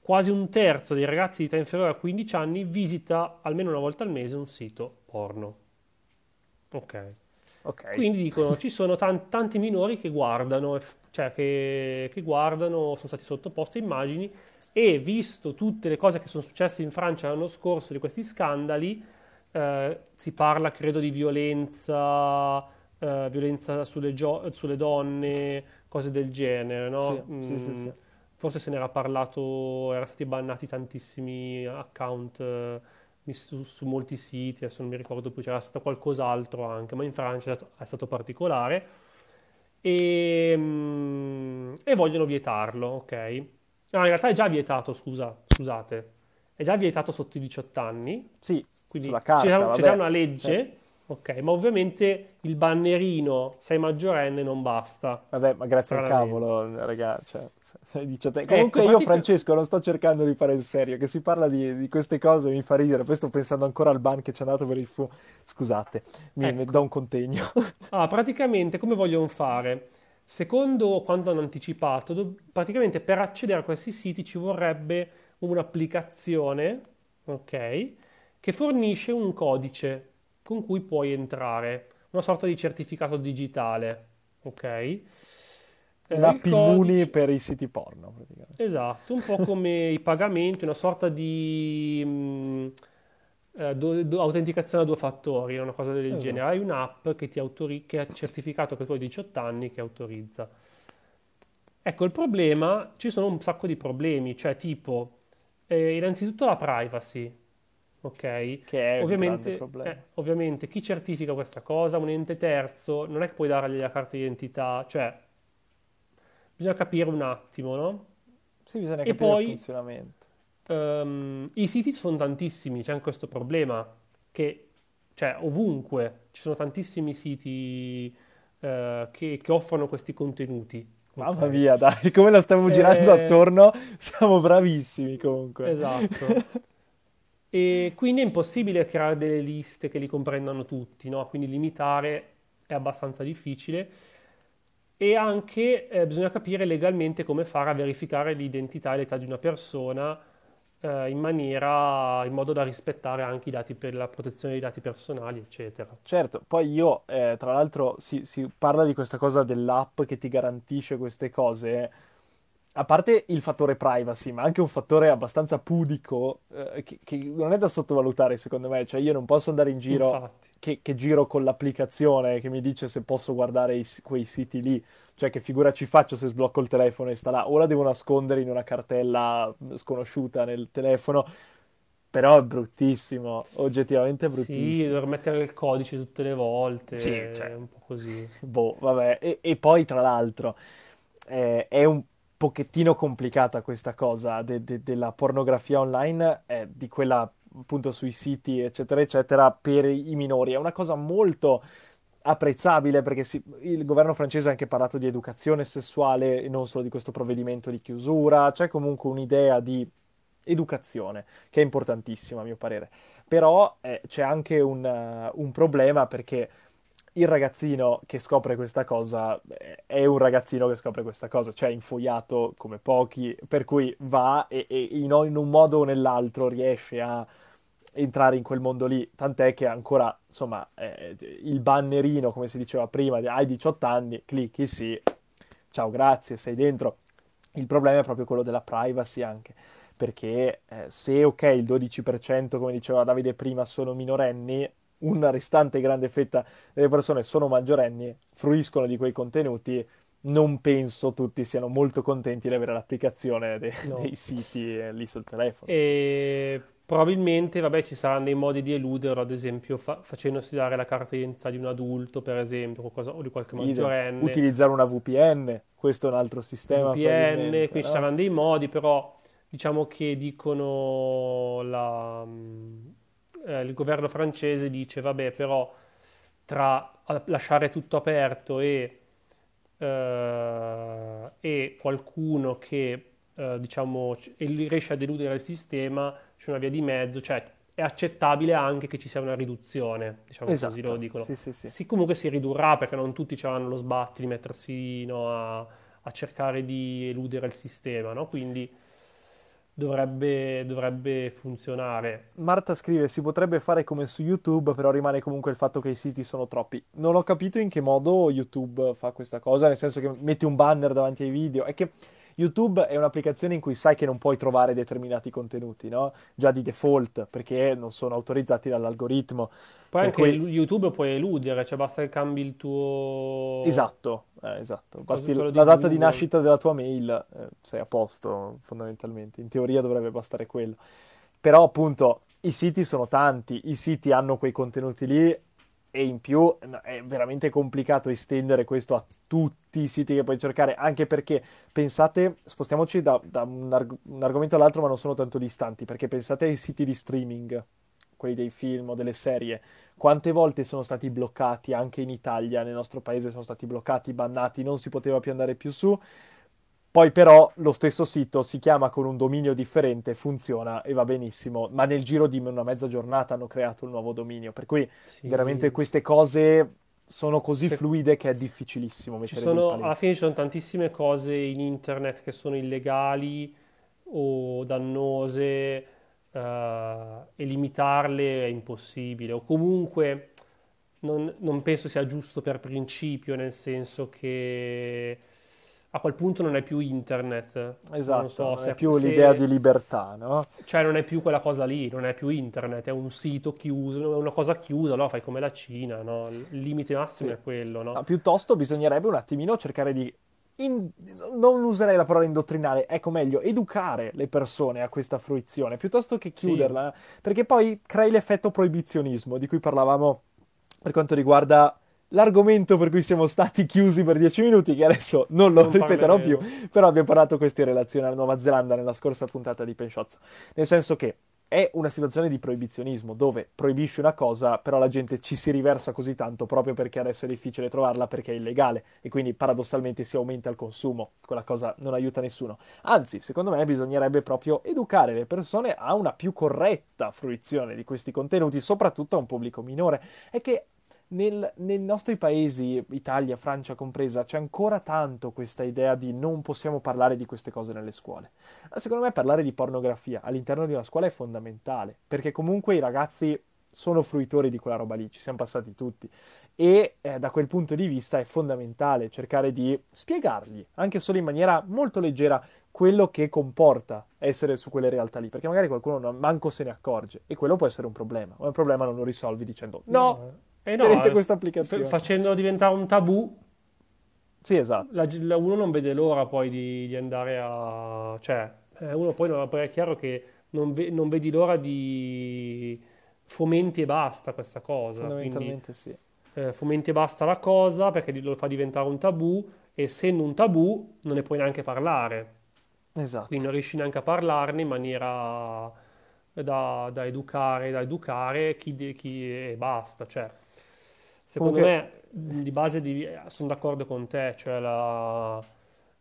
Quasi un terzo dei ragazzi di età inferiore a 15 anni visita almeno una volta al mese un sito porno. Ok. ok. Quindi dicono ci sono tan- tanti minori che guardano, cioè che, che guardano, sono stati sottoposti a immagini e visto tutte le cose che sono successe in Francia l'anno scorso di questi scandali, eh, si parla credo di violenza, eh, violenza sulle, gio- sulle donne, cose del genere, no? Sì, sì, sì, Mm, sì. Forse se n'era parlato, erano stati bannati tantissimi account eh, su, su molti siti, adesso non mi ricordo più, c'era stato qualcos'altro anche, ma in Francia è stato, è stato particolare. E, mm, e vogliono vietarlo, ok? No, in realtà è già vietato, scusa, scusate, è già vietato sotto i 18 anni, Sì, quindi c'è carta, c'è vabbè. già una legge, Certo. ok? Ma ovviamente il bannerino sei maggiorenne non basta. Vabbè, ma grazie al cavolo, ragazzi. Cioè, sei 18. Ecco, Comunque io, pratica- Francesco, non sto cercando di fare il serio, che si parla di, di queste cose mi fa ridere, poi sto pensando ancora al ban che ci è andato per il fu... Scusate, mi, mi Ecco. do un contegno. Ah, praticamente come vogliono fare? Secondo quanto hanno anticipato, do- praticamente per accedere a questi siti ci vorrebbe un'applicazione, ok, che fornisce un codice con cui puoi entrare, una sorta di certificato digitale, ok? Eh, immuni codice- per i siti porno, praticamente. Esatto, un po' come i pagamenti, una sorta di mh, eh, do- do- autenticazione a due fattori, una cosa del Esatto. genere. Hai un'app che ti autori- che ha certificato che tu hai 18 anni che autorizza. Ecco, il problema, ci sono un sacco di problemi, cioè tipo, eh, innanzitutto la privacy, ok? Che è un grande Ovviamente, problema. eh, ovviamente chi certifica questa cosa? Un ente terzo, non è che puoi dargli la carta d'identità, cioè bisogna capire un attimo, no? Sì, bisogna E capire il poi- funzionamento. Ehm, I siti sono tantissimi, c'è anche questo problema che, cioè, ovunque ci sono tantissimi siti eh, che, che offrono questi contenuti. Mamma mia, dai, come la stiamo girando Eh, attorno, siamo bravissimi comunque. Esatto. E quindi è impossibile creare delle liste che li comprendano tutti, no? Quindi limitare è abbastanza difficile. E anche eh, bisogna capire legalmente come fare a verificare l'identità e l'età di una persona eh, in maniera, in modo da rispettare anche i dati per la protezione dei dati personali, eccetera. Certo, poi io, eh, tra l'altro, si, si parla di questa cosa dell'app che ti garantisce queste cose. a parte il fattore privacy, ma anche un fattore abbastanza pudico eh, che, che, non è da sottovalutare, secondo me. Cioè, io non posso andare in giro che, che, giro con l'applicazione che mi dice se posso guardare i, quei siti lì. Cioè, che figura ci faccio se sblocco il telefono e sta là? O la devo nascondere in una cartella sconosciuta nel telefono. Però è bruttissimo, oggettivamente bruttissimo. Sì, dover mettere il codice tutte le volte, sì, cioè, è un po' così. Boh, vabbè. E, e poi, tra l'altro, eh, è un pochettino complicata questa cosa de- de- della pornografia online, eh, di quella appunto sui siti, eccetera, eccetera, per i minori. È una cosa molto apprezzabile perché si, il governo francese ha anche parlato di educazione sessuale e non solo di questo provvedimento di chiusura, c'è comunque un'idea di educazione che è importantissima a mio parere. Però eh, c'è anche un, uh, un problema perché il ragazzino che scopre questa cosa eh, è un ragazzino che scopre questa cosa, cioè infogliato come pochi, per cui va e, e in, in, un modo o nell'altro riesce a entrare in quel mondo lì, tant'è che ancora, insomma, eh, il bannerino, come si diceva prima, hai 18 anni, clicchi sì, ciao, grazie, sei dentro. Il problema è proprio quello della privacy anche, perché eh, se ok, il 12%, come diceva Davide prima, sono minorenni, una restante grande fetta delle persone sono maggiorenni, fruiscono di quei contenuti, non penso tutti siano molto contenti di avere l'applicazione de- no. dei siti eh, lì sul telefono. E probabilmente, vabbè, ci saranno dei modi di eluderlo, ad esempio fa- facendosi dare la carta d'identità di un adulto, per esempio, qualcosa, o di qualche maggiorenne. Utilizzare una VPN, questo è un altro sistema. VPN, qui no? ci saranno dei modi, però diciamo che dicono la eh, il governo francese dice, vabbè, però tra lasciare tutto aperto e, eh, e qualcuno che, eh, diciamo, riesce a deludere il sistema, c'è una via di mezzo, cioè è accettabile anche che ci sia una riduzione, diciamo esatto. così lo dicono. Sì, sì, sì. sì, comunque si ridurrà perché non tutti avranno lo sbatti di mettersi no, a, a, cercare di eludere il sistema, no? Quindi dovrebbe, dovrebbe funzionare. Marta scrive: Si potrebbe fare come su YouTube, però rimane comunque il fatto che i siti sono troppi. Non ho capito in che modo YouTube fa questa cosa, nel senso che metti un banner davanti ai video. È che YouTube è un'applicazione in cui sai che non puoi trovare determinati contenuti, no? Già di default, perché non sono autorizzati dall'algoritmo. Poi anche cui... YouTube puoi eludere, cioè basta che cambi il tuo... Esatto, eh, esatto. Basti la data di nascita della tua mail, eh, sei a posto fondamentalmente. In teoria dovrebbe bastare quello. Però appunto i siti sono tanti, i siti hanno quei contenuti lì e in più è veramente complicato estendere questo a tutti i siti che puoi cercare, anche perché pensate, spostiamoci da, da un, arg- un, argomento all'altro, ma non sono tanto distanti, perché pensate ai siti di streaming, quelli dei film o delle serie, quante volte sono stati bloccati anche in Italia, nel nostro paese sono stati bloccati, bannati, non si poteva più andare più su poi però lo stesso sito si chiama con un dominio differente, funziona e va benissimo, ma nel giro di una mezza giornata hanno creato un nuovo dominio, per cui sì. veramente queste cose sono così Se... fluide che è difficilissimo mettere ci sono, Alla fine ci sono tantissime cose in internet che sono illegali o dannose uh, e limitarle è impossibile. O comunque non, non penso sia giusto per principio, nel senso che a quel punto non è più internet. Esatto, non, so, non è più se... l'idea di libertà, no? Cioè non è più quella cosa lì, non è più internet, è un sito chiuso, è una cosa chiusa, no? Fai come la Cina, no? Il limite massimo sì. è quello, no? Ma piuttosto bisognerebbe un attimino cercare di... In... non userei la parola indottrinare, ecco meglio, educare le persone a questa fruizione, piuttosto che chiuderla, sì. perché poi crei l'effetto proibizionismo di cui parlavamo per quanto riguarda l'argomento per cui siamo stati chiusi per dieci minuti, che adesso non lo non ripeterò più, però abbiamo parlato questi in relazione alla Nuova Zelanda nella scorsa puntata di Penshotz. Nel senso che è una situazione di proibizionismo dove proibisci una cosa, però la gente ci si riversa così tanto proprio perché adesso è difficile trovarla perché è illegale e quindi paradossalmente si aumenta il consumo. Quella cosa non aiuta nessuno. Anzi, secondo me bisognerebbe proprio educare le persone a una più corretta fruizione di questi contenuti, soprattutto a un pubblico minore. È che nel, nei nostri paesi, Italia, Francia compresa, c'è ancora tanto questa idea di non possiamo parlare di queste cose nelle scuole. Secondo me parlare di pornografia all'interno di una scuola è fondamentale, perché comunque i ragazzi sono fruitori di quella roba lì, ci siamo passati tutti. E eh, da quel punto di vista è fondamentale cercare di spiegargli, anche solo in maniera molto leggera, quello che comporta essere su quelle realtà lì, perché magari qualcuno non, manco se ne accorge e quello può essere un problema, ma un problema non lo risolvi dicendo no, eh no, tenete eh, questa applicazione. f- facendolo diventare un tabù, Sì, esatto. la- la- uno non vede l'ora poi di, di andare a... cioè, eh, uno poi, non- poi è chiaro che non, ve- non vedi l'ora di fomenti e basta questa cosa, quindi Fondamentalmente sì. eh, fomenti e basta la cosa perché lo fa diventare un tabù, essendo un tabù non ne puoi neanche parlare. Esatto. quindi non riesci neanche a parlarne in maniera da, da educare, da educare chi, de- chi e basta. Cioè, secondo Comunque- me, di base devi- sono d'accordo con te, cioè la,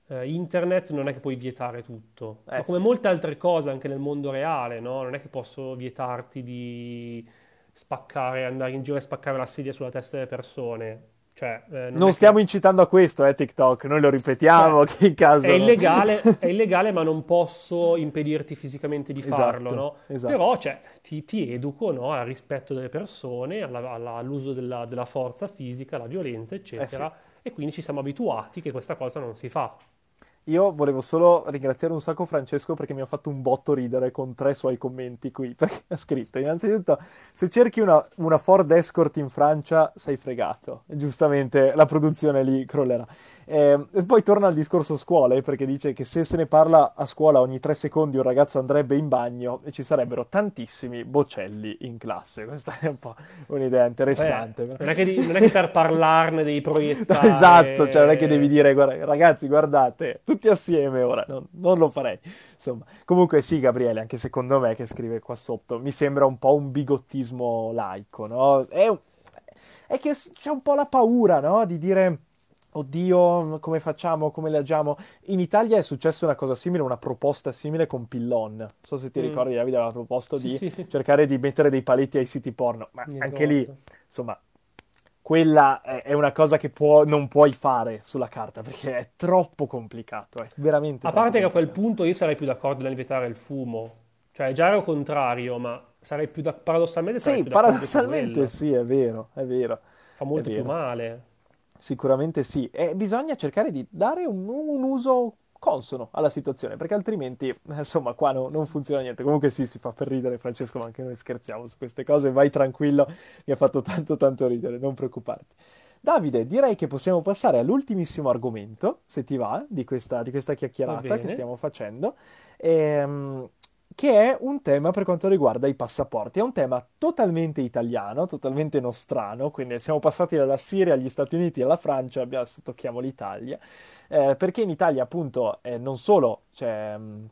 eh, internet non è che puoi vietare tutto, Eh, ma come sì. molte altre cose anche nel mondo reale, no? Non è che posso vietarti di spaccare, andare in giro e spaccare la sedia sulla testa delle persone. Cioè, eh, non Non stiamo che... incitando a questo, eh, TikTok, noi lo ripetiamo, che in caso... È illegale, è illegale, ma non posso impedirti fisicamente di farlo, Esatto, no? esatto. Però, cioè, ti, ti educo, no, al rispetto delle persone, alla- alla- all'uso della, della forza fisica, alla violenza, eccetera. E quindi ci siamo abituati che questa cosa non si fa. Io volevo solo ringraziare un sacco Francesco perché mi ha fatto un botto ridere con tre suoi commenti qui, perché ha scritto, innanzitutto, se cerchi una, una Ford Escort in Francia sei fregato, e giustamente la produzione lì crollerà. Eh, e poi torna al discorso scuole, perché dice che se se ne parla a scuola ogni tre secondi un ragazzo andrebbe in bagno e ci sarebbero tantissimi boccelli in classe. Questa è un po' un'idea interessante. Beh, non è che, di- non è che per parlarne devi proiettare... Esatto, cioè non è che devi dire, guarda, ragazzi, guardate, tutti assieme ora, non, non lo farei. Insomma, comunque sì, Gabriele, anche secondo me che scrive qua sotto, mi sembra un po' un bigottismo laico, no? È, è che c'è un po' la paura, no? Di dire, oddio, come facciamo, come le agiamo? In Italia è successa una cosa simile, una proposta simile con Pillon. Non so se ti Mm. ricordi, Davide aveva proposto Sì, di sì. cercare di mettere dei paletti ai siti porno, ma anche lì, Esatto. insomma, quella è una cosa che può- non puoi fare sulla carta perché è troppo complicato, è veramente A parte che a quel punto io sarei più d'accordo nel vietare il fumo. Cioè, già ero contrario, ma sarei più da- paradossalmente sarei Sì, più paradossalmente sì, è vero, è vero, Fa molto più male. Sicuramente sì. E bisogna cercare di dare un, un uso consono alla situazione, perché altrimenti, eh, insomma, qua no- non funziona niente. Comunque sì, si fa per ridere, Francesco, ma anche noi scherziamo su queste cose. Vai tranquillo, mi ha fatto tanto tanto ridere, non preoccuparti. Davide, direi che possiamo passare all'ultimissimo argomento, se ti va, di questa, di questa chiacchierata che stiamo facendo, ehm, che è un tema per quanto riguarda i passaporti. È un tema totalmente italiano, totalmente nostrano, quindi siamo passati dalla Siria agli Stati Uniti alla Francia, adesso tocchiamo l'Italia, eh, perché in Italia appunto eh, non solo c'è... mh,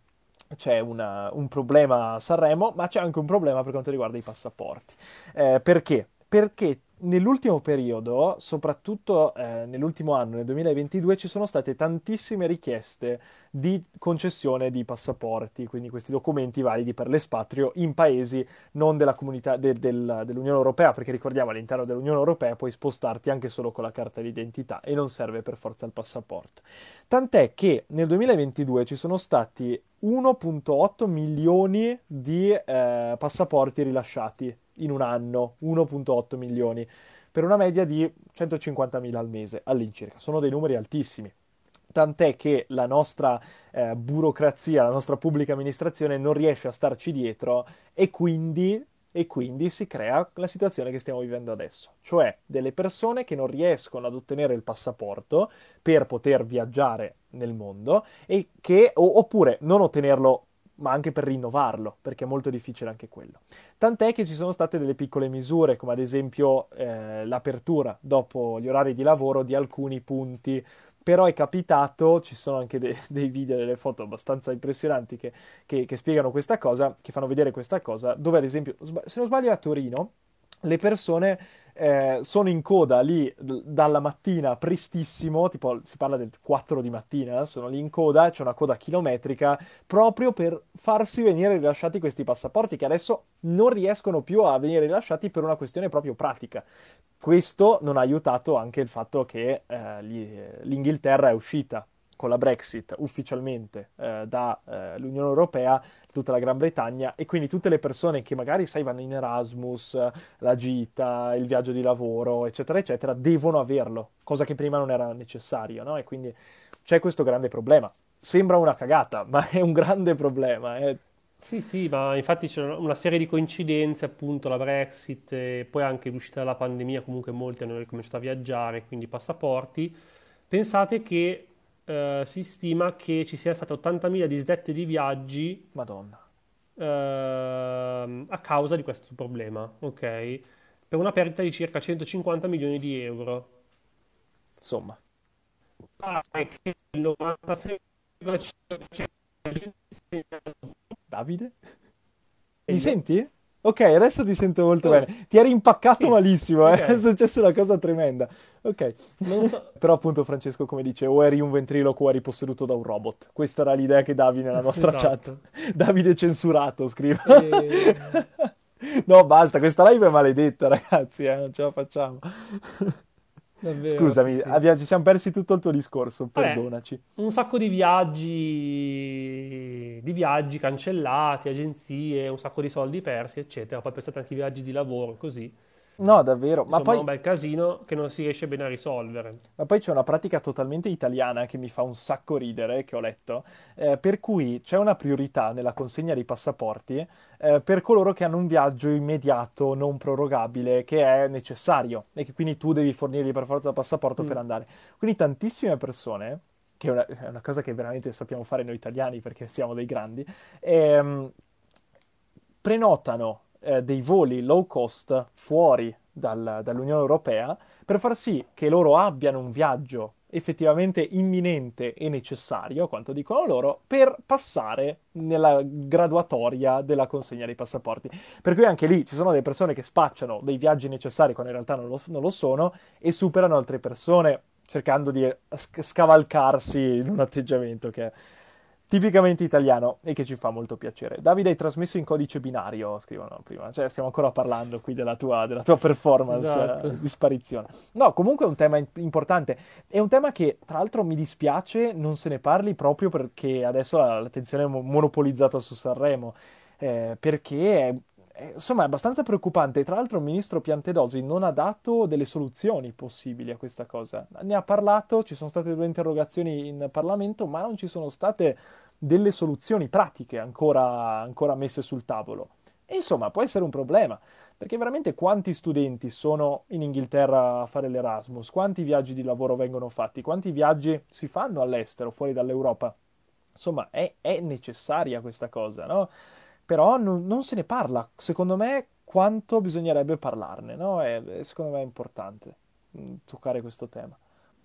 c'è una- un problema a Sanremo, ma c'è anche un problema per quanto riguarda i passaporti. Eh, perché? Perché nell'ultimo periodo, soprattutto eh, nell'ultimo anno, nel 2022, ci sono state tantissime richieste di concessione di passaporti, quindi questi documenti validi per l'espatrio in paesi non della comunità de- del- dell'Unione Europea, perché ricordiamo all'interno dell'Unione Europea puoi spostarti anche solo con la carta d'identità e non serve per forza il passaporto. Tant'è che nel 2022 ci sono stati 1.8 milioni di eh, passaporti rilasciati in un anno, 1.8 milioni, per una media di 150.000 al mese all'incirca. Sono dei numeri altissimi. Tant'è che la nostra eh, burocrazia, la nostra pubblica amministrazione non riesce a starci dietro e quindi, e quindi si crea la situazione che stiamo vivendo adesso, cioè delle persone che non riescono ad ottenere il passaporto per poter viaggiare nel mondo e che, o- oppure non ottenerlo ma anche per rinnovarlo, perché è molto difficile anche quello. Tant'è che ci sono state delle piccole misure, come ad esempio eh, l'apertura dopo gli orari di lavoro di alcuni punti però è capitato, ci sono anche de- dei video, delle foto abbastanza impressionanti che, che- che spiegano questa cosa, che fanno vedere questa cosa, dove ad esempio, se non sbaglio a Torino, le persone eh, sono in coda lì d- dalla mattina prestissimo, tipo si parla del 4 di mattina, sono lì in coda, c'è una coda chilometrica proprio per farsi venire rilasciati questi passaporti che adesso non riescono più a venire rilasciati per una questione proprio pratica. Questo non ha aiutato anche il fatto che eh, gli- l'Inghilterra è uscita con la Brexit ufficialmente eh, dall'Unione Europea, tutta la Gran Bretagna, e quindi tutte le persone che magari, sai, vanno in Erasmus, la gita, il viaggio di lavoro, eccetera, eccetera, devono averlo, cosa che prima non era necessario, no? E quindi c'è questo grande problema. sembra una cagata, ma è un grande problema. eh. Sì, sì, ma infatti c'è una serie di coincidenze, appunto la Brexit e poi anche l'uscita dalla pandemia, comunque molti hanno ricominciato a viaggiare, quindi passaporti. Pensate che eh, si stima che ci sia state 80.000 disdette di viaggi Madonna. ehm, a causa di questo problema, ok? Per una perdita di circa 150 milioni di euro. Insomma, Pare che il 96,5% della gente Davide? Mi senti? Ok, adesso ti sento molto Oh, bene. Ti eri impaccato sì, malissimo, eh? È ok. successa una cosa tremenda. Ok. Non so, Però appunto Francesco, come dice, o eri un ventriloquo o eri posseduto da un robot. Questa era l'idea che davi nella nostra chat. esatto. Davide censurato, scrive. E... No, basta, questa live è maledetta, ragazzi, eh, non ce la facciamo. Davvero, Scusami, sì. abbia- ci siamo persi tutto il tuo discorso, Vabbè, perdonaci. un sacco di viaggi, di viaggi cancellati, agenzie, un sacco di soldi persi, eccetera. Poi pensate anche ai viaggi di lavoro, così. No, davvero, ma Insomma, poi un bel casino che non si riesce bene a risolvere. Ma poi c'è una pratica totalmente italiana che mi fa un sacco ridere, che ho letto, eh, per cui c'è una priorità nella consegna dei passaporti eh, per coloro che hanno un viaggio immediato, non prorogabile, che è necessario e che quindi tu devi fornirgli per forza il passaporto per Mm. andare. Quindi tantissime persone, che è una, è una cosa che veramente sappiamo fare noi italiani perché siamo dei grandi, ehm, prenotano eh, dei voli low cost fuori dal- dall'Unione Europea per far sì che loro abbiano un viaggio effettivamente imminente e necessario, a quanto dicono loro, per passare nella graduatoria della consegna dei passaporti. Per cui anche lì ci sono delle persone che spacciano dei viaggi necessari quando in realtà non lo, non lo sono e superano altre persone cercando di sc- scavalcarsi in un atteggiamento che tipicamente italiano e che ci fa molto piacere. Davide, hai trasmesso in codice binario, scrivono prima, cioè stiamo ancora parlando qui della tua, della tua performance Esatto. eh, di sparizione. No, comunque è un tema importante, è un tema che tra l'altro mi dispiace non se ne parli proprio perché adesso la- l'attenzione è mo- monopolizzata su Sanremo, eh, perché è, è- insomma è abbastanza preoccupante. Tra l'altro il ministro Piantedosi non ha dato delle soluzioni possibili a questa cosa. Ne ha parlato, ci sono state due interrogazioni in Parlamento, ma non ci sono state delle soluzioni pratiche ancora, ancora messe sul tavolo. E insomma, può essere un problema, perché veramente quanti studenti sono in Inghilterra a fare l'Erasmus? Quanti viaggi di lavoro vengono fatti? Quanti viaggi si fanno all'estero, fuori dall'Europa? Insomma, è, è necessaria questa cosa, no? Però non, non se ne parla. Secondo me, quanto bisognerebbe parlarne, no? È- secondo me è importante mm, toccare questo tema.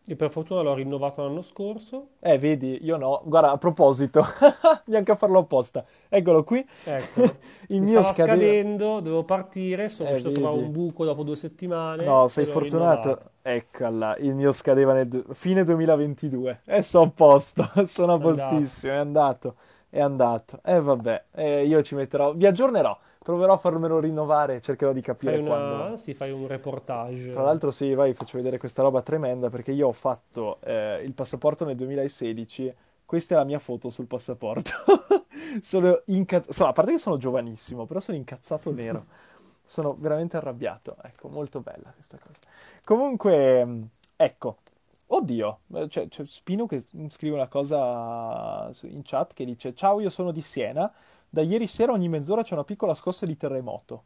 Io per fortuna l'ho rinnovato l'anno scorso. Eh, vedi, io no. Guarda, a proposito, neanche a farlo apposta. Eccolo qui. Eccolo. Il Mi mio scadeva. scadendo, dovevo partire, sono Eh, riuscito a trovare vedi. un buco dopo due settimane No, e sei fortunato. rinnovato. Eccola, il mio scadeva nel du- fine 2022. E sono a posto, sono a postissimo, è andato, è andato. E vabbè, eh, io ci metterò, vi aggiornerò, proverò a farmelo rinnovare, cercherò di Fai capire una... quando. Sì, fai un reportage. Tra l'altro, sì, vai, faccio vedere questa roba tremenda perché io ho fatto eh, il passaporto nel 2016. Questa è la mia foto sul passaporto. Sono incazzato, a parte che sono giovanissimo, però sono incazzato nero. Sono veramente arrabbiato. Ecco, molto bella questa cosa. Comunque, ecco. Oddio, eh, c'è, c'è Spino che scrive una cosa in chat che dice: Ciao, io sono di Siena. Da ieri sera ogni mezz'ora c'è una piccola scossa di terremoto.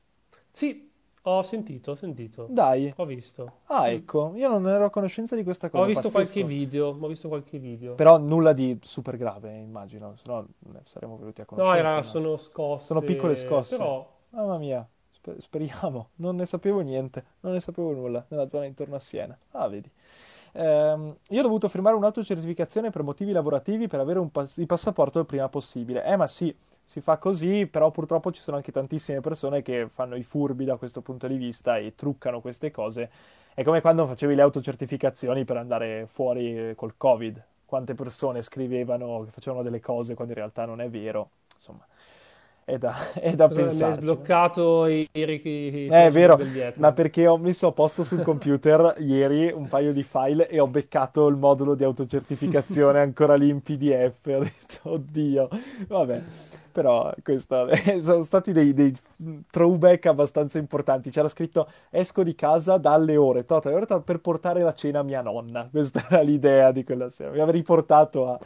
Sì, ho sentito, ho sentito. Dai. Ho visto. Ah, ecco, io non ero a conoscenza di questa Ho cosa, visto qualche pazzesco. video, ho visto qualche video. Però nulla di super grave, immagino, se no ne saremmo venuti a No, conoscenza. era, ma- sono scosse, Sono piccole scosse. però Mamma mia, sper- speriamo. Non ne sapevo niente, non ne sapevo nulla nella zona intorno a Siena. Ah, vedi. Ehm, io ho dovuto firmare un'autocertificazione per motivi lavorativi per avere un pas- il passaporto il prima possibile. Eh, ma sì, si fa così, però purtroppo ci sono anche tantissime persone che fanno i furbi da questo punto di vista e truccano queste cose. È come quando facevi le autocertificazioni per andare fuori eh, col Covid. Quante persone scrivevano che facevano delle cose quando in realtà non è vero. Insomma, è da, è da mi hai sbloccato i, i, i- i Eh, È vero, ma perché ho messo a posto sul computer ieri un paio di file e ho beccato il modulo di autocertificazione ancora lì in PDF. Ho detto, oddio, vabbè. Però questo, sono stati dei, dei throwback abbastanza importanti. C'era scritto esco di casa dalle ore tot, ore tot per portare la cena a mia nonna. Questa era l'idea di quella sera. Mi aveva riportato a,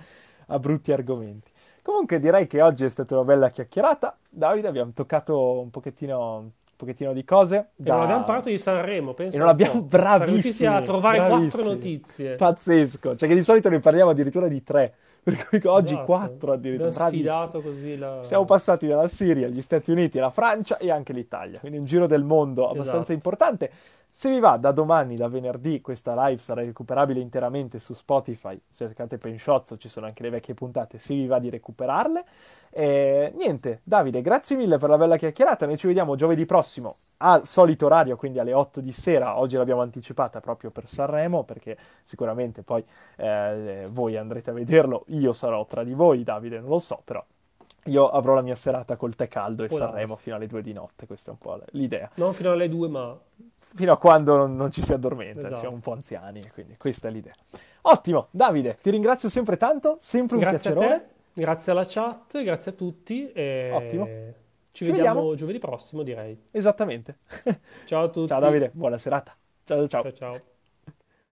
a brutti argomenti. Comunque direi che oggi è stata una bella chiacchierata. Davide, abbiamo toccato un pochettino, un pochettino di cose. Da... E non abbiamo parlato di Sanremo, penso. E non abbiamo bravissimi. a trovare bravissimi. quattro notizie. Pazzesco. Cioè che di solito ne parliamo addirittura di tre. Per cui oggi esatto. quattro addirittura. Abbiamo sfidato così la... Siamo passati dalla Siria, gli Stati Uniti, la Francia e anche l'Italia. Quindi un giro del mondo abbastanza esatto. importante. Se vi va, da domani, da venerdì, questa live sarà recuperabile interamente su Spotify. Cercate Penshozzo ci sono anche le vecchie puntate, se vi va di recuperarle. E niente, Davide, grazie mille per la bella chiacchierata. Noi ci vediamo giovedì prossimo al solito orario, quindi alle 8 di sera. Oggi l'abbiamo anticipata proprio per Sanremo, perché sicuramente poi eh, voi andrete a vederlo. Io sarò tra di voi, Davide, non lo so, però io avrò la mia serata col tè caldo e Può Sanremo fino alle 2 di notte, questa è un po' l'idea. Non fino alle 2, ma fino a quando non, non ci si addormenta, esatto. siamo un po' anziani, quindi questa è l'idea. Ottimo, Davide, ti ringrazio sempre tanto, sempre un grazie piacerone. A te, grazie alla chat, grazie a tutti. E... Ottimo. Ci, ci vediamo, vediamo giovedì prossimo, direi. Esattamente. Ciao a tutti. Ciao Davide, buona serata. Ciao ciao. Ciao ciao.